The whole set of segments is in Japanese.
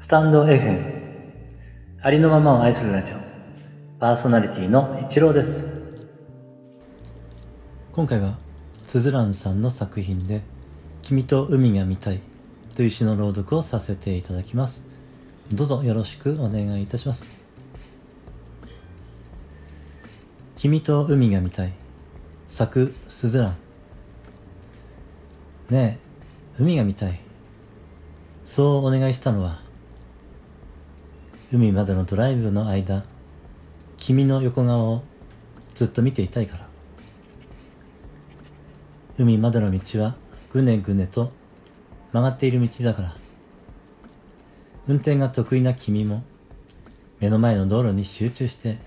スタンド FM ありのままを愛するラジオ。パーソナリティの一郎です。今回はつづらんさんの作品で「君と海が見たい」という詩の朗読をさせていただきます。どうぞよろしくお願いいたします。君と海が見たい。作すずらん。ねえ海が見たい。そうお願いしたのは海までのドライブの間君の横顔をずっと見ていたいから。海までの道はぐねぐねと曲がっている道だから。運転が得意な君も目の前の道路に集中して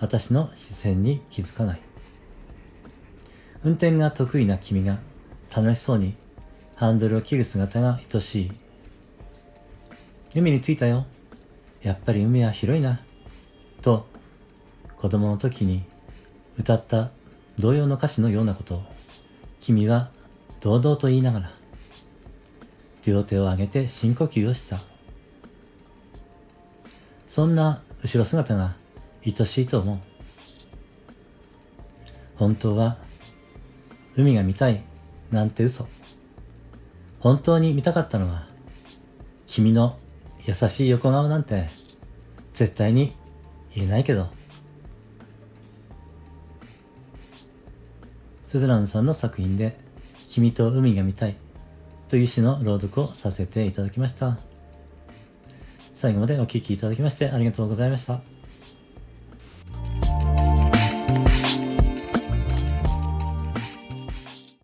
私の視線に気づかない。運転が得意な君が楽しそうにハンドルを切る姿が愛しい。海に着いたよ。やっぱり海は広いな。と、子供の時に歌った同様の歌詞のようなことを、君は堂々と言いながら、両手を上げて深呼吸をした。そんな後ろ姿が愛しいと思う。本当は、海が見たいなんて嘘。本当に見たかったのは、君の優しい横顔なんて絶対に言えないけど。スズランさんの作品で「君と海が見たい」という詩の朗読をさせていただきました。最後までお聴きいただきましてありがとうございました。